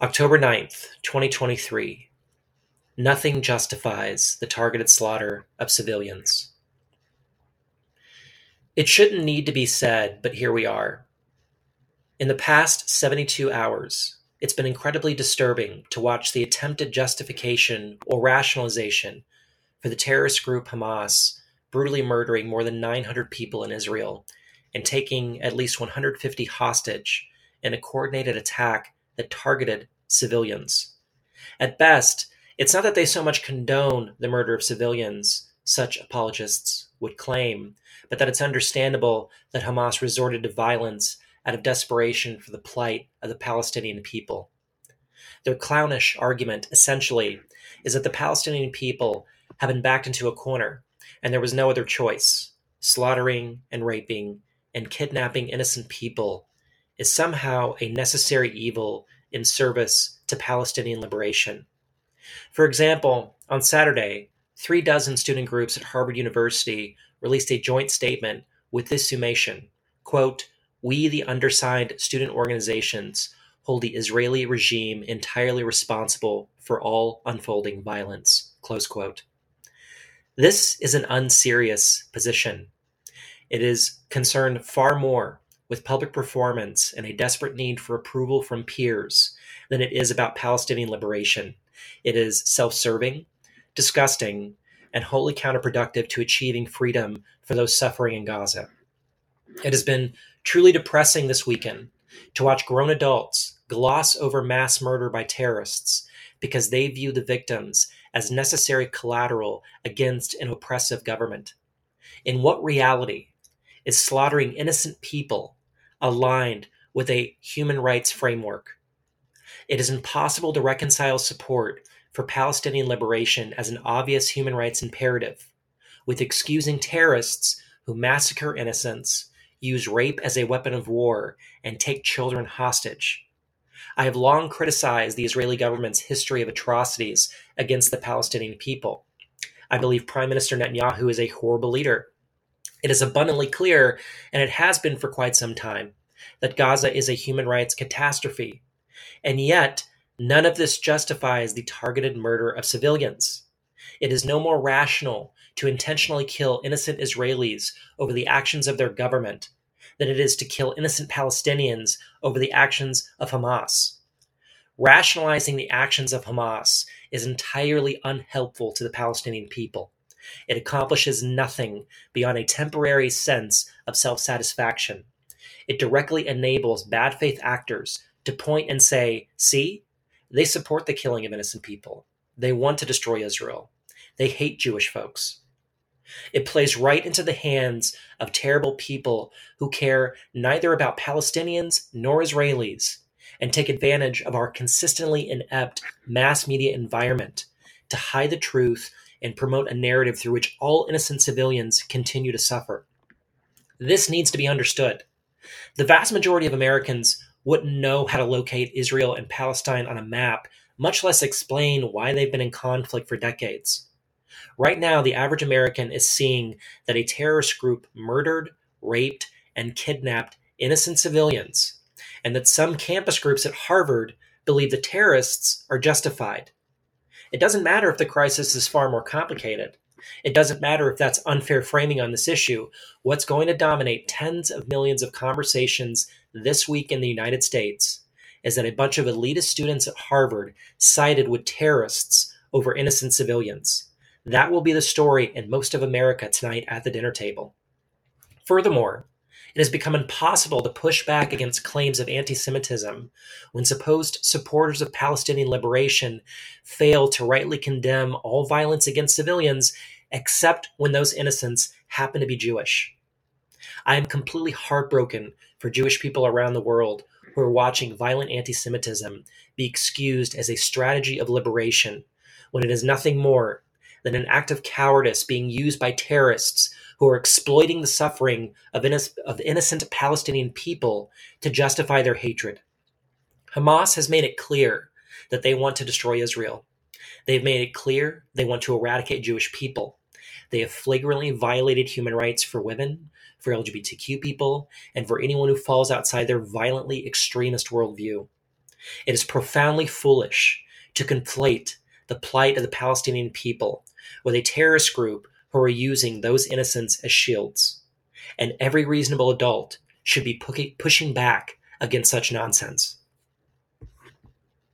October 9th, 2023. Nothing justifies the targeted slaughter of civilians. It shouldn't need to be said, but here we are. In the past 72 hours, it's been incredibly disturbing to watch the attempted justification or rationalization for the terrorist group Hamas brutally murdering more than 900 people in Israel and taking at least 150 hostage in a coordinated attack that targeted civilians. At best, it's not that they so much condone the murder of civilians, such apologists would claim, but that it's understandable that Hamas resorted to violence out of desperation for the plight of the Palestinian people. Their clownish argument, essentially, is that the Palestinian people have been backed into a corner and there was no other choice. Slaughtering and raping and kidnapping innocent people is somehow a necessary evil in service to Palestinian liberation. For example, on Saturday, three dozen student groups at Harvard University released a joint statement with this summation quote, We, the undersigned student organizations, hold the Israeli regime entirely responsible for all unfolding violence. Close quote. This is an unserious position. It is concerned far more with public performance and a desperate need for approval from peers than it is about Palestinian liberation. It is self serving, disgusting, and wholly counterproductive to achieving freedom for those suffering in Gaza. It has been truly depressing this weekend to watch grown adults gloss over mass murder by terrorists because they view the victims as necessary collateral against an oppressive government. In what reality is slaughtering innocent people aligned with a human rights framework. It is impossible to reconcile support for Palestinian liberation as an obvious human rights imperative with excusing terrorists who massacre innocents, use rape as a weapon of war, and take children hostage. I have long criticized the Israeli government's history of atrocities against the Palestinian people. I believe Prime Minister Netanyahu is a horrible leader. It is abundantly clear, and it has been for quite some time, that Gaza is a human rights catastrophe. And yet, none of this justifies the targeted murder of civilians. It is no more rational to intentionally kill innocent Israelis over the actions of their government than it is to kill innocent Palestinians over the actions of Hamas. Rationalizing the actions of Hamas is entirely unhelpful to the Palestinian people. It accomplishes nothing beyond a temporary sense of self satisfaction. It directly enables bad faith actors to point and say, see, they support the killing of innocent people. They want to destroy Israel. They hate Jewish folks. It plays right into the hands of terrible people who care neither about Palestinians nor Israelis and take advantage of our consistently inept mass media environment to hide the truth and promote a narrative through which all innocent civilians continue to suffer. This needs to be understood. The vast majority of Americans wouldn't know how to locate Israel and Palestine on a map, much less explain why they've been in conflict for decades. Right now, the average American is seeing that a terrorist group murdered, raped, and kidnapped innocent civilians, and that some campus groups at Harvard believe the terrorists are justified. It doesn't matter if the crisis is far more complicated. It doesn't matter if that's unfair framing on this issue. What's going to dominate tens of millions of conversations this week in the United States is that a bunch of elitist students at Harvard sided with terrorists over innocent civilians. That will be the story in most of America tonight at the dinner table. Furthermore, it has become impossible to push back against claims of anti Semitism when supposed supporters of Palestinian liberation fail to rightly condemn all violence against civilians except when those innocents happen to be Jewish. I am completely heartbroken for Jewish people around the world who are watching violent anti Semitism be excused as a strategy of liberation when it is nothing more than an act of cowardice being used by terrorists who are exploiting the suffering of, inno- of innocent Palestinian people to justify their hatred. Hamas has made it clear that they want to destroy Israel. They've made it clear they want to eradicate Jewish people. They have flagrantly violated human rights for women, for LGBTQ people, and for anyone who falls outside their violently extremist worldview. It is profoundly foolish to conflate the plight of the Palestinian people with a terrorist group who are using those innocents as shields. And every reasonable adult should be pushing back against such nonsense.